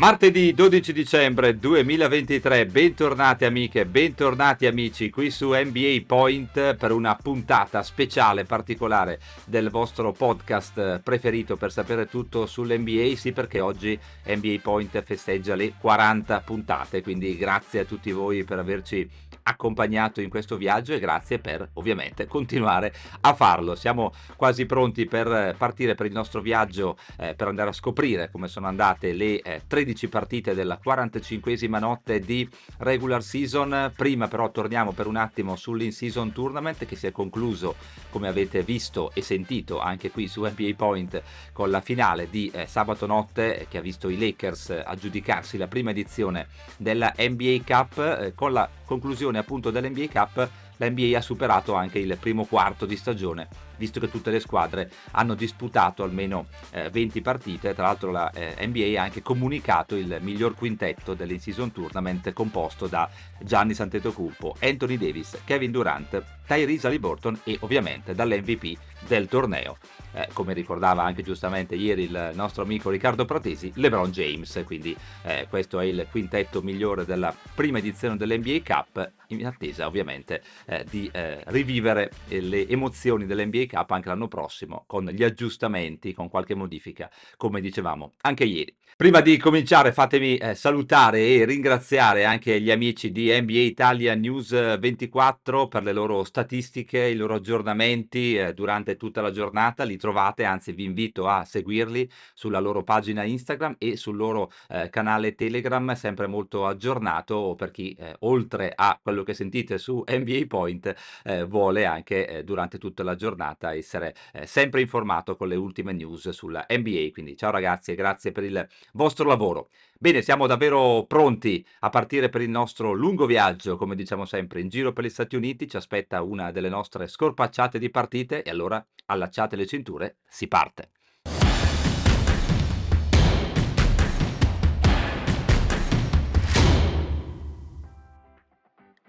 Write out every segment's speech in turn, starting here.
Martedì 12 dicembre 2023, bentornate amiche, bentornati amici qui su NBA Point per una puntata speciale, particolare del vostro podcast preferito per sapere tutto sull'NBA, sì perché oggi NBA Point festeggia le 40 puntate, quindi grazie a tutti voi per averci accompagnato in questo viaggio e grazie per ovviamente continuare a farlo. Siamo quasi pronti per partire per il nostro viaggio eh, per andare a scoprire come sono andate le eh, 13 partite della 45esima notte di regular season. Prima però torniamo per un attimo sull'in-season tournament che si è concluso come avete visto e sentito anche qui su NBA Point con la finale di eh, sabato notte che ha visto i Lakers aggiudicarsi la prima edizione della NBA Cup eh, con la conclusione appunto dell'NBA Cup la NBA ha superato anche il primo quarto di stagione, visto che tutte le squadre hanno disputato almeno eh, 20 partite. Tra l'altro la eh, NBA ha anche comunicato il miglior quintetto dell'in-season tournament composto da Gianni Santetocumpo, Anthony Davis, Kevin Durant, Tyrese Haliburton e ovviamente dall'MVP del torneo. Eh, come ricordava anche giustamente ieri il nostro amico Riccardo Pratesi, LeBron James, quindi eh, questo è il quintetto migliore della prima edizione dell'NBA Cup in attesa ovviamente eh, di eh, rivivere eh, le emozioni dell'NBA Cup anche l'anno prossimo con gli aggiustamenti, con qualche modifica, come dicevamo anche ieri. Prima di cominciare fatemi eh, salutare e ringraziare anche gli amici di NBA Italia News 24 per le loro statistiche, i loro aggiornamenti eh, durante tutta la giornata, li trovate, anzi vi invito a seguirli sulla loro pagina Instagram e sul loro eh, canale Telegram, sempre molto aggiornato per chi oltre a quello che sentite su NBA Point eh, vuole anche eh, durante tutta la giornata essere eh, sempre informato con le ultime news sulla NBA. Quindi ciao ragazzi e grazie per il vostro lavoro. Bene, siamo davvero pronti a partire per il nostro lungo viaggio, come diciamo sempre, in giro per gli Stati Uniti. Ci aspetta una delle nostre scorpacciate di partite e allora allacciate le cinture, si parte.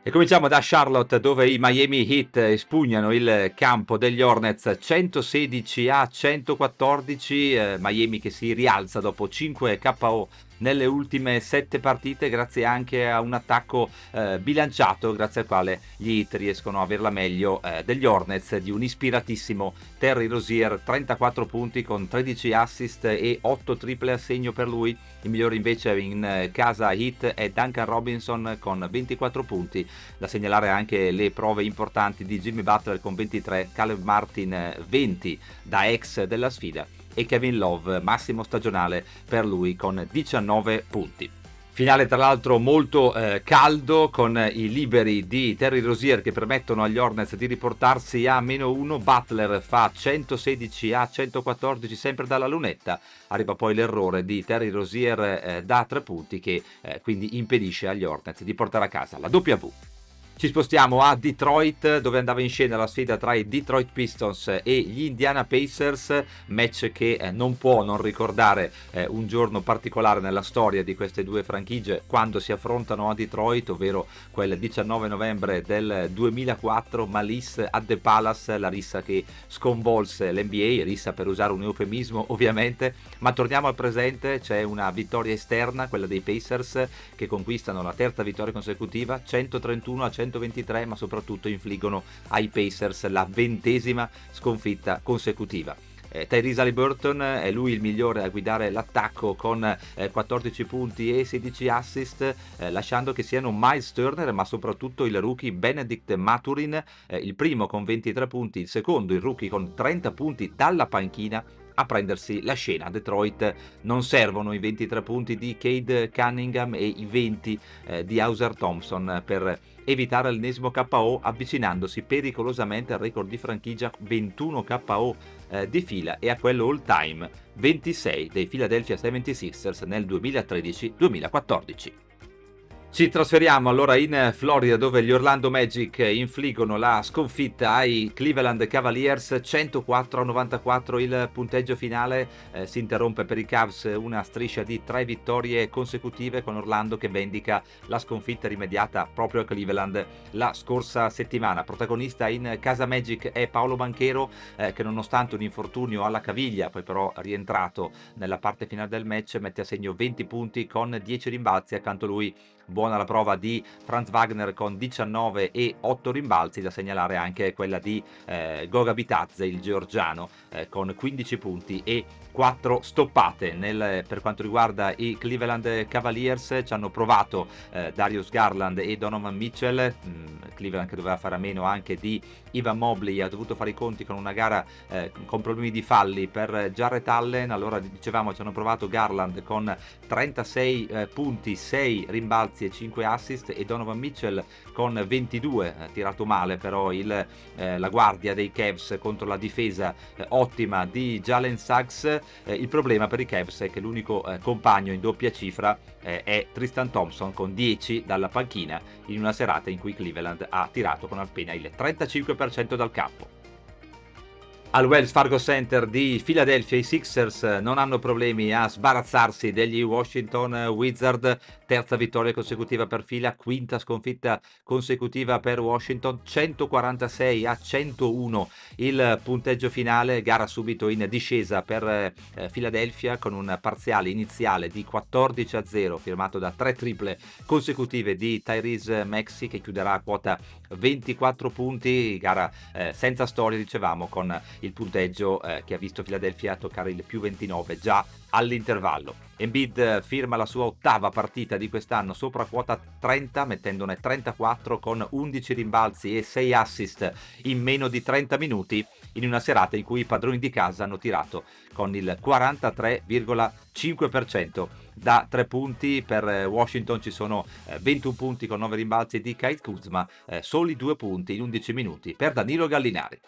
E cominciamo da Charlotte dove i Miami Heat espugnano il campo degli Hornets 116 a 114, eh, Miami che si rialza dopo 5 KO nelle ultime sette partite grazie anche a un attacco eh, bilanciato grazie al quale gli Heat riescono a avere la meglio eh, degli Hornets di un ispiratissimo Terry Rosier 34 punti con 13 assist e 8 triple a segno per lui il migliore invece in eh, casa Heat è Duncan Robinson con 24 punti da segnalare anche le prove importanti di Jimmy Butler con 23 Caleb Martin 20 da ex della sfida e Kevin Love, massimo stagionale per lui con 19 punti. Finale tra l'altro molto eh, caldo con i liberi di Terry Rosier che permettono agli Hornets di riportarsi a meno 1. Butler fa 116 a 114 sempre dalla lunetta. Arriva poi l'errore di Terry Rosier eh, da 3 punti che eh, quindi impedisce agli Hornets di portare a casa la W. Ci spostiamo a Detroit dove andava in scena la sfida tra i Detroit Pistons e gli Indiana Pacers, match che eh, non può non ricordare eh, un giorno particolare nella storia di queste due franchigie quando si affrontano a Detroit, ovvero quel 19 novembre del 2004, Malice at the Palace, la rissa che sconvolse l'NBA, rissa per usare un eufemismo ovviamente, ma torniamo al presente, c'è una vittoria esterna, quella dei Pacers che conquistano la terza vittoria consecutiva, 131 a 100 123, ma soprattutto infliggono ai Pacers la ventesima sconfitta consecutiva. Eh, Tyrese Halliburton è lui il migliore a guidare l'attacco con eh, 14 punti e 16 assist, eh, lasciando che siano Miles Turner ma soprattutto il rookie Benedict Maturin, eh, il primo con 23 punti, il secondo il rookie con 30 punti dalla panchina a prendersi la scena. A Detroit non servono i 23 punti di Cade Cunningham e i 20 eh, di Hauser Thompson per evitare l'ennesimo KO avvicinandosi pericolosamente al record di franchigia 21 KO eh, di fila e a quello all time 26 dei Philadelphia 76ers nel 2013-2014. Ci trasferiamo allora in Florida dove gli Orlando Magic infliggono la sconfitta ai Cleveland Cavaliers 104 a 94 il punteggio finale. Eh, si interrompe per i Cavs una striscia di tre vittorie consecutive con Orlando che vendica la sconfitta rimediata proprio a Cleveland la scorsa settimana. Protagonista in casa Magic è Paolo Banchero eh, che nonostante un infortunio alla caviglia poi però rientrato nella parte finale del match mette a segno 20 punti con 10 rimbalzi accanto a lui buona la prova di Franz Wagner con 19 e 8 rimbalzi, da segnalare anche quella di eh, Goga Bitazze, il georgiano, eh, con 15 punti e 4 stoppate. Nel, per quanto riguarda i Cleveland Cavaliers ci hanno provato eh, Darius Garland e Donovan Mitchell, mm, Cleveland che doveva fare a meno anche di Ivan Mobley, ha dovuto fare i conti con una gara eh, con problemi di falli per Jarrett Allen, allora dicevamo ci hanno provato Garland con 36 eh, punti, 6 rimbalzi e 5 assist e Donovan Mitchell con 22, eh, tirato male però il, eh, la guardia dei Cavs contro la difesa eh, ottima di Jalen Sachs eh, il problema per i Cavs è che l'unico eh, compagno in doppia cifra eh, è Tristan Thompson con 10 dalla panchina in una serata in cui Cleveland ha tirato con appena il 35% dal campo. Al Wells Fargo Center di Philadelphia. I Sixers non hanno problemi a sbarazzarsi degli Washington Wizards, terza vittoria consecutiva per fila, quinta sconfitta consecutiva per Washington, 146 a 101 il punteggio finale, gara subito in discesa per eh, Philadelphia con un parziale iniziale di 14 a 0 firmato da tre triple consecutive di Tyrese Maxi che chiuderà a quota 24 punti, gara eh, senza storia dicevamo con il punteggio eh, che ha visto Philadelphia toccare il più 29 già all'intervallo. Embiid eh, firma la sua ottava partita di quest'anno sopra quota 30 mettendone 34 con 11 rimbalzi e 6 assist in meno di 30 minuti in una serata in cui i padroni di casa hanno tirato con il 43,5% da 3 punti per eh, Washington ci sono 21 eh, punti con 9 rimbalzi di Kyle Kuzma soli 2 punti in 11 minuti per Danilo Gallinari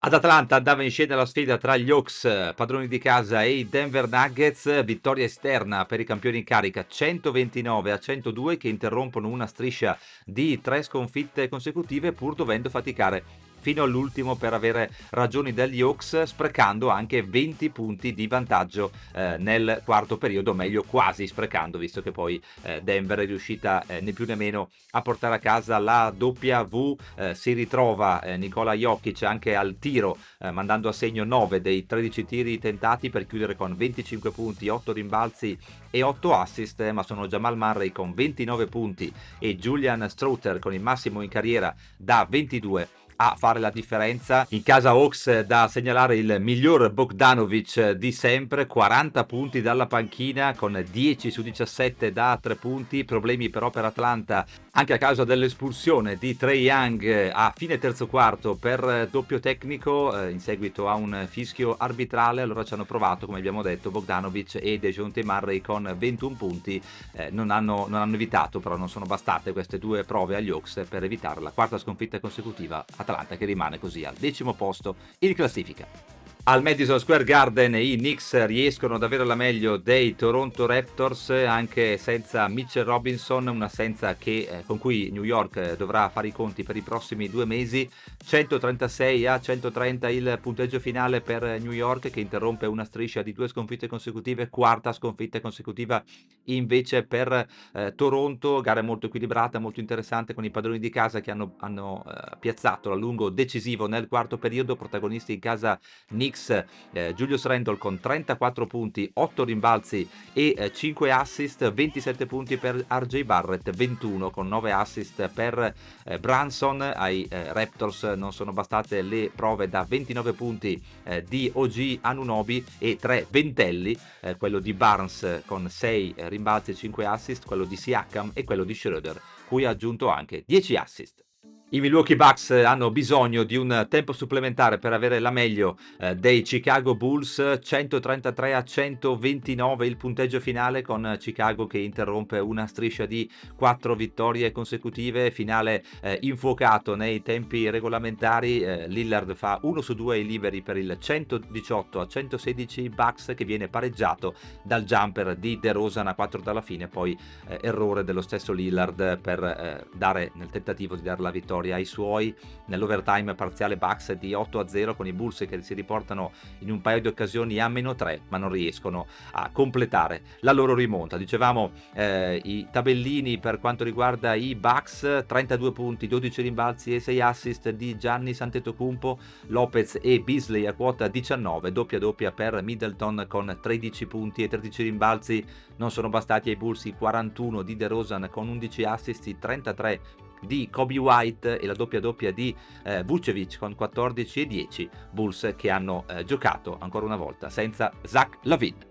ad Atlanta andava in scena la sfida tra gli Hawks, padroni di casa, e i Denver Nuggets, vittoria esterna per i campioni in carica 129 a 102 che interrompono una striscia di tre sconfitte consecutive pur dovendo faticare fino all'ultimo per avere ragioni degli Hawks, sprecando anche 20 punti di vantaggio eh, nel quarto periodo, meglio quasi sprecando, visto che poi eh, Denver è riuscita eh, né più né meno a portare a casa la W. Eh, si ritrova eh, Nicola Jokic anche al tiro, eh, mandando a segno 9 dei 13 tiri tentati per chiudere con 25 punti, 8 rimbalzi e 8 assist, ma sono Jamal Murray con 29 punti e Julian Strother con il massimo in carriera da 22 a fare la differenza. In casa Hawks da segnalare il miglior Bogdanovic di sempre, 40 punti dalla panchina con 10 su 17 da 3 punti, problemi però per Atlanta anche a causa dell'espulsione di Trey Young a fine terzo quarto per doppio tecnico eh, in seguito a un fischio arbitrale, allora ci hanno provato come abbiamo detto Bogdanovic e Dejounte Murray con 21 punti, eh, non, hanno, non hanno evitato però non sono bastate queste due prove agli Hawks per evitare la quarta sconfitta consecutiva a Atalanta che rimane così al decimo posto in classifica. Al Madison Square Garden i Knicks riescono ad avere la meglio dei Toronto Raptors anche senza Mitchell Robinson, un'assenza che, eh, con cui New York eh, dovrà fare i conti per i prossimi due mesi. 136 a 130 il punteggio finale per New York che interrompe una striscia di due sconfitte consecutive, quarta sconfitta consecutiva invece per eh, Toronto, gara molto equilibrata, molto interessante con i padroni di casa che hanno, hanno eh, piazzato a decisivo nel quarto periodo, protagonisti in casa Knicks Eh, Julius Randle con 34 punti, 8 rimbalzi e eh, 5 assist, 27 punti per RJ Barrett, 21 con 9 assist per eh, Branson. Ai eh, Raptors non sono bastate le prove da 29 punti eh, di OG Anunobi e 3 ventelli, eh, quello di Barnes con 6 rimbalzi e 5 assist, quello di Siakam e quello di Schroeder, cui ha aggiunto anche 10 assist. I Milwaukee Bucks hanno bisogno di un tempo supplementare per avere la meglio eh, dei Chicago Bulls, 133 a 129 il punteggio finale con Chicago che interrompe una striscia di quattro vittorie consecutive, finale eh, infuocato nei tempi regolamentari, eh, Lillard fa 1 su 2 ai liberi per il 118 a 116 Bucks che viene pareggiato dal jumper di DeRozan a 4 dalla fine, poi eh, errore dello stesso Lillard per eh, dare nel tentativo di dare la vittoria vittoria ai suoi nell'overtime parziale Bucks di 8 a 0 con i Bulls che si riportano in un paio di occasioni a meno 3 ma non riescono a completare la loro rimonta. Dicevamo eh, i tabellini per quanto riguarda i Bucks 32 punti, 12 rimbalzi e 6 assist di Gianni Santetocumpo, Lopez e Beasley a quota 19, doppia doppia per Middleton con 13 punti e 13 rimbalzi. Non sono bastati ai Bulls i 41 di DeRozan con 11 assist, i 33 di Kobe White e la doppia doppia di eh, Vucevic con 14 e 10 Bulls che hanno eh, giocato ancora una volta senza Zach Lavin.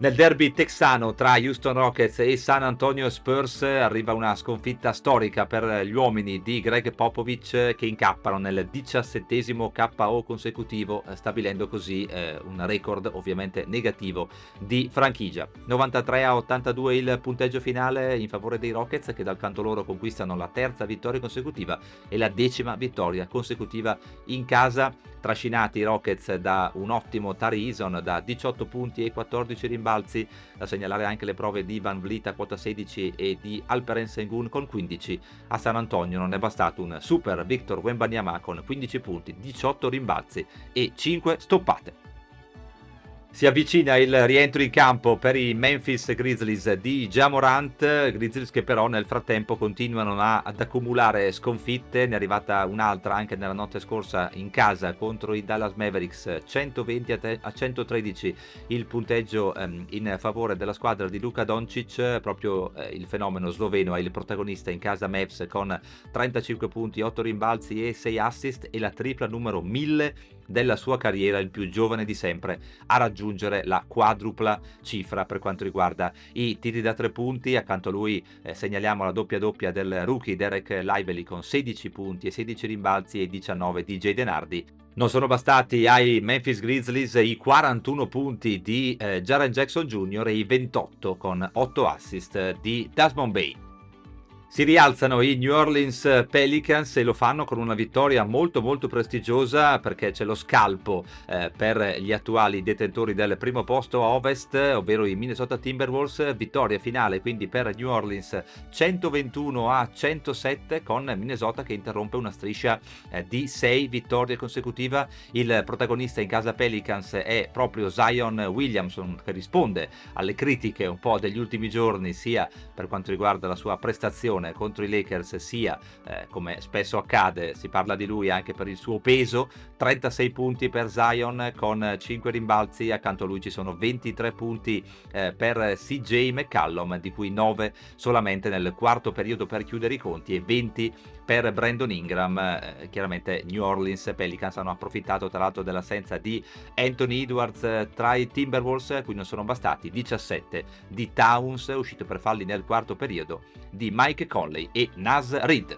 Nel derby texano tra Houston Rockets e San Antonio Spurs arriva una sconfitta storica per gli uomini di Greg Popovich che incappano nel diciassettesimo KO consecutivo stabilendo così eh, un record ovviamente negativo di franchigia. 93 a 82 il punteggio finale in favore dei Rockets che dal canto loro conquistano la terza vittoria consecutiva e la decima vittoria consecutiva in casa trascinati i Rockets da un ottimo Tari Eason da 18 punti e 14 rimbalzi, da segnalare anche le prove di Van Vliet a quota 16 e di Alperen Sengun con 15. A San Antonio non è bastato un super Victor Wembanyama con 15 punti, 18 rimbalzi e 5 stoppate. Si avvicina il rientro in campo per i Memphis Grizzlies di Jamorant, Grizzlies che però nel frattempo continuano a, ad accumulare sconfitte, ne è arrivata un'altra anche nella notte scorsa in casa contro i Dallas Mavericks, 120 a, te- a 113 il punteggio ehm, in favore della squadra di Luka Doncic, proprio eh, il fenomeno sloveno è il protagonista in casa Mavs con 35 punti, 8 rimbalzi e 6 assist e la tripla numero 1000 della sua carriera, il più giovane di sempre a raggiungere la quadrupla cifra per quanto riguarda i tiri da tre punti. Accanto a lui eh, segnaliamo la doppia doppia del rookie Derek Lively con 16 punti e 16 rimbalzi e 19 di Jay Denardi. Non sono bastati ai Memphis Grizzlies i 41 punti di eh, Jaren Jackson Jr. e i 28 con 8 assist di Desmond Bay. Si rialzano i New Orleans Pelicans e lo fanno con una vittoria molto molto prestigiosa perché c'è lo scalpo eh, per gli attuali detentori del primo posto a ovest, ovvero i Minnesota Timberwolves, vittoria finale quindi per New Orleans 121 a 107 con Minnesota che interrompe una striscia eh, di 6 vittorie consecutive. Il protagonista in casa Pelicans è proprio Zion Williamson che risponde alle critiche un po' degli ultimi giorni sia per quanto riguarda la sua prestazione stagione contro i Lakers sia, eh, come spesso accade, si parla di lui anche per il suo peso, 36 punti per Zion con 5 rimbalzi, accanto a lui ci sono 23 punti eh, per CJ McCallum, di cui 9 solamente nel quarto periodo per chiudere i conti e 20 per Brandon Ingram. Eh, chiaramente New Orleans Pelicans hanno approfittato tra l'altro dell'assenza di Anthony Edwards eh, tra i Timberwolves, a cui non sono bastati 17 di Towns, uscito per falli nel quarto periodo, di Mike Conley e Nas Reed.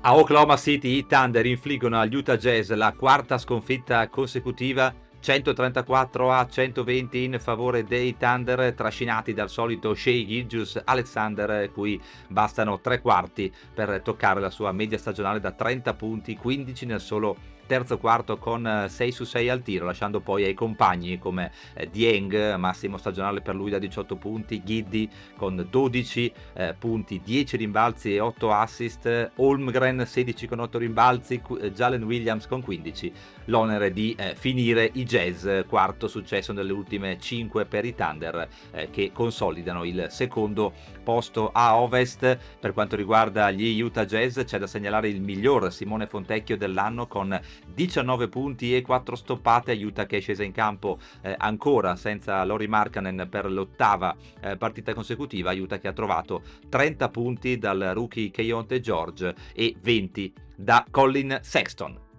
A Oklahoma City i Thunder infliggono agli Utah Jazz la quarta sconfitta consecutiva 134 a 120 in favore dei Thunder trascinati dal solito Shea Gilgius Alexander cui bastano tre quarti per toccare la sua media stagionale da 30 punti 15 nel solo terzo quarto con 6 eh, su 6 al tiro, lasciando poi ai compagni come eh, Dieng, massimo stagionale per lui da 18 punti, Giddy con 12 eh, punti, 10 rimbalzi e 8 assist, Holmgren 16 con 8 rimbalzi, Jalen Williams con 15. L'onere di eh, finire i Jazz, quarto successo nelle ultime 5 per i Thunder, eh, che consolidano il secondo posto a ovest. Per quanto riguarda gli Utah Jazz, c'è da segnalare il miglior Simone Fontecchio dell'anno con 19 punti e 4 stoppate, aiuta che è scesa in campo eh, ancora senza Lori Markkanen per l'ottava eh, partita consecutiva, aiuta che ha trovato 30 punti dal rookie Keonte George e 20 da Colin Sexton.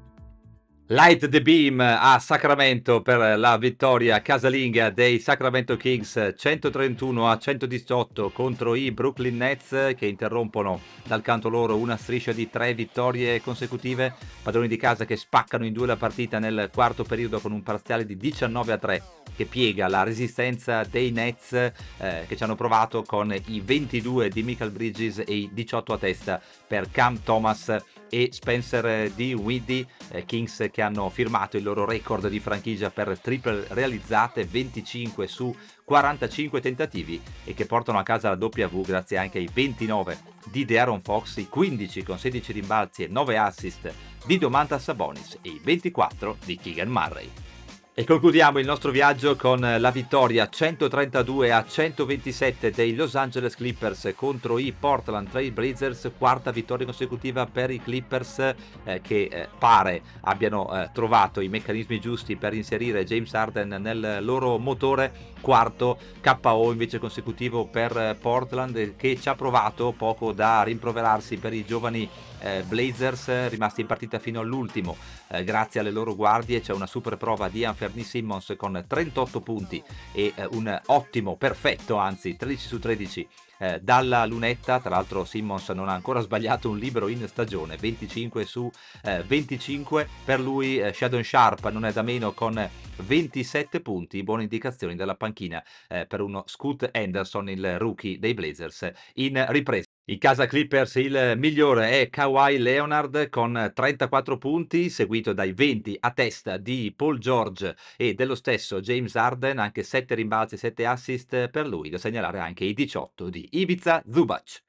Light the Beam a Sacramento per la vittoria casalinga dei Sacramento Kings 131 a 118 contro i Brooklyn Nets che interrompono dal canto loro una striscia di tre vittorie consecutive, padroni di casa che spaccano in due la partita nel quarto periodo con un parziale di 19 a 3 che piega la resistenza dei Nets eh, che ci hanno provato con i 22 di Michael Bridges e i 18 a testa per Cam Thomas e Spencer di Widdy, eh, Kings che hanno firmato il loro record di franchigia per triple realizzate 25 su 45 tentativi e che portano a casa la W grazie anche ai 29 di De'Aaron Fox, i 15 con 16 rimbalzi e 9 assist di Domantas Sabonis e i 24 di Keegan Murray. E concludiamo il nostro viaggio con la vittoria 132 a 127 dei Los Angeles Clippers contro i Portland Trail Blazers, quarta vittoria consecutiva per i Clippers eh, che eh, pare abbiano eh, trovato i meccanismi giusti per inserire James Harden nel loro motore, quarto KO invece consecutivo per Portland che ci ha provato poco da rimproverarsi per i giovani eh, Blazers rimasti in partita fino all'ultimo. Eh, grazie alle loro guardie c'è una super prova di Anferni Simmons con 38 punti e eh, un ottimo, perfetto anzi 13 su 13 eh, dalla lunetta, tra l'altro Simmons non ha ancora sbagliato un libro in stagione, 25 su eh, 25, per lui eh, Shadon Sharp non è da meno con 27 punti, buone indicazioni dalla panchina eh, per uno Scoot Anderson, il rookie dei Blazers, in ripresa. In casa Clippers il migliore è Kawhi Leonard con 34 punti, seguito dai 20 a testa di Paul George e dello stesso James Harden, anche 7 rimbalzi e 7 assist per lui, da segnalare anche i 18 di Ibiza Zubac.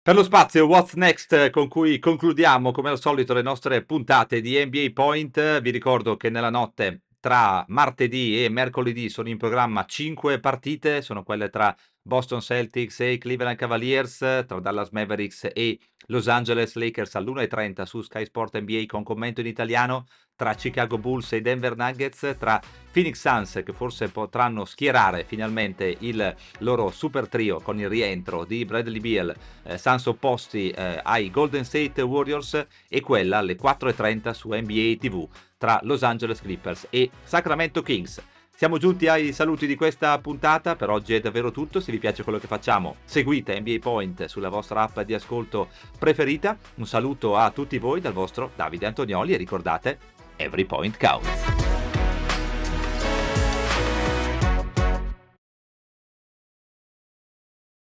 Per lo spazio What's Next con cui concludiamo come al solito le nostre puntate di NBA Point, vi ricordo che nella notte tra martedì e mercoledì sono in programma 5 partite, sono quelle tra Boston Celtics e Cleveland Cavaliers, tra Dallas Mavericks e Los Angeles Lakers all'1.30 su Sky Sport NBA con commento in italiano, tra Chicago Bulls e Denver Nuggets, tra Phoenix Suns che forse potranno schierare finalmente il loro super trio con il rientro di Bradley Beal, eh, Suns opposti eh, ai Golden State Warriors e quella alle 4.30 su NBA TV tra Los Angeles Clippers e Sacramento Kings. Siamo giunti ai saluti di questa puntata, per oggi è davvero tutto, se vi piace quello che facciamo seguite NBA Point sulla vostra app di ascolto preferita. Un saluto a tutti voi dal vostro Davide Antonioli e ricordate, every point counts.